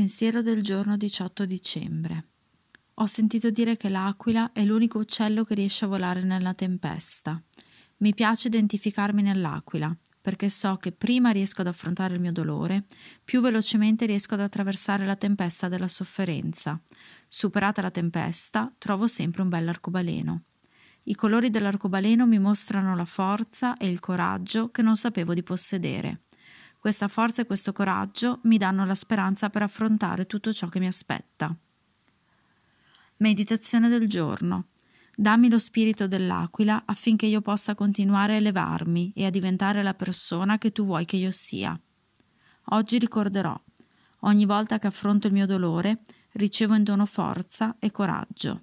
Pensiero del giorno 18 dicembre. Ho sentito dire che l'aquila è l'unico uccello che riesce a volare nella tempesta. Mi piace identificarmi nell'aquila, perché so che prima riesco ad affrontare il mio dolore, più velocemente riesco ad attraversare la tempesta della sofferenza. Superata la tempesta, trovo sempre un bell'arcobaleno. I colori dell'arcobaleno mi mostrano la forza e il coraggio che non sapevo di possedere. Questa forza e questo coraggio mi danno la speranza per affrontare tutto ciò che mi aspetta. Meditazione del giorno. Dammi lo spirito dell'aquila affinché io possa continuare a elevarmi e a diventare la persona che tu vuoi che io sia. Oggi ricorderò, ogni volta che affronto il mio dolore, ricevo in dono forza e coraggio.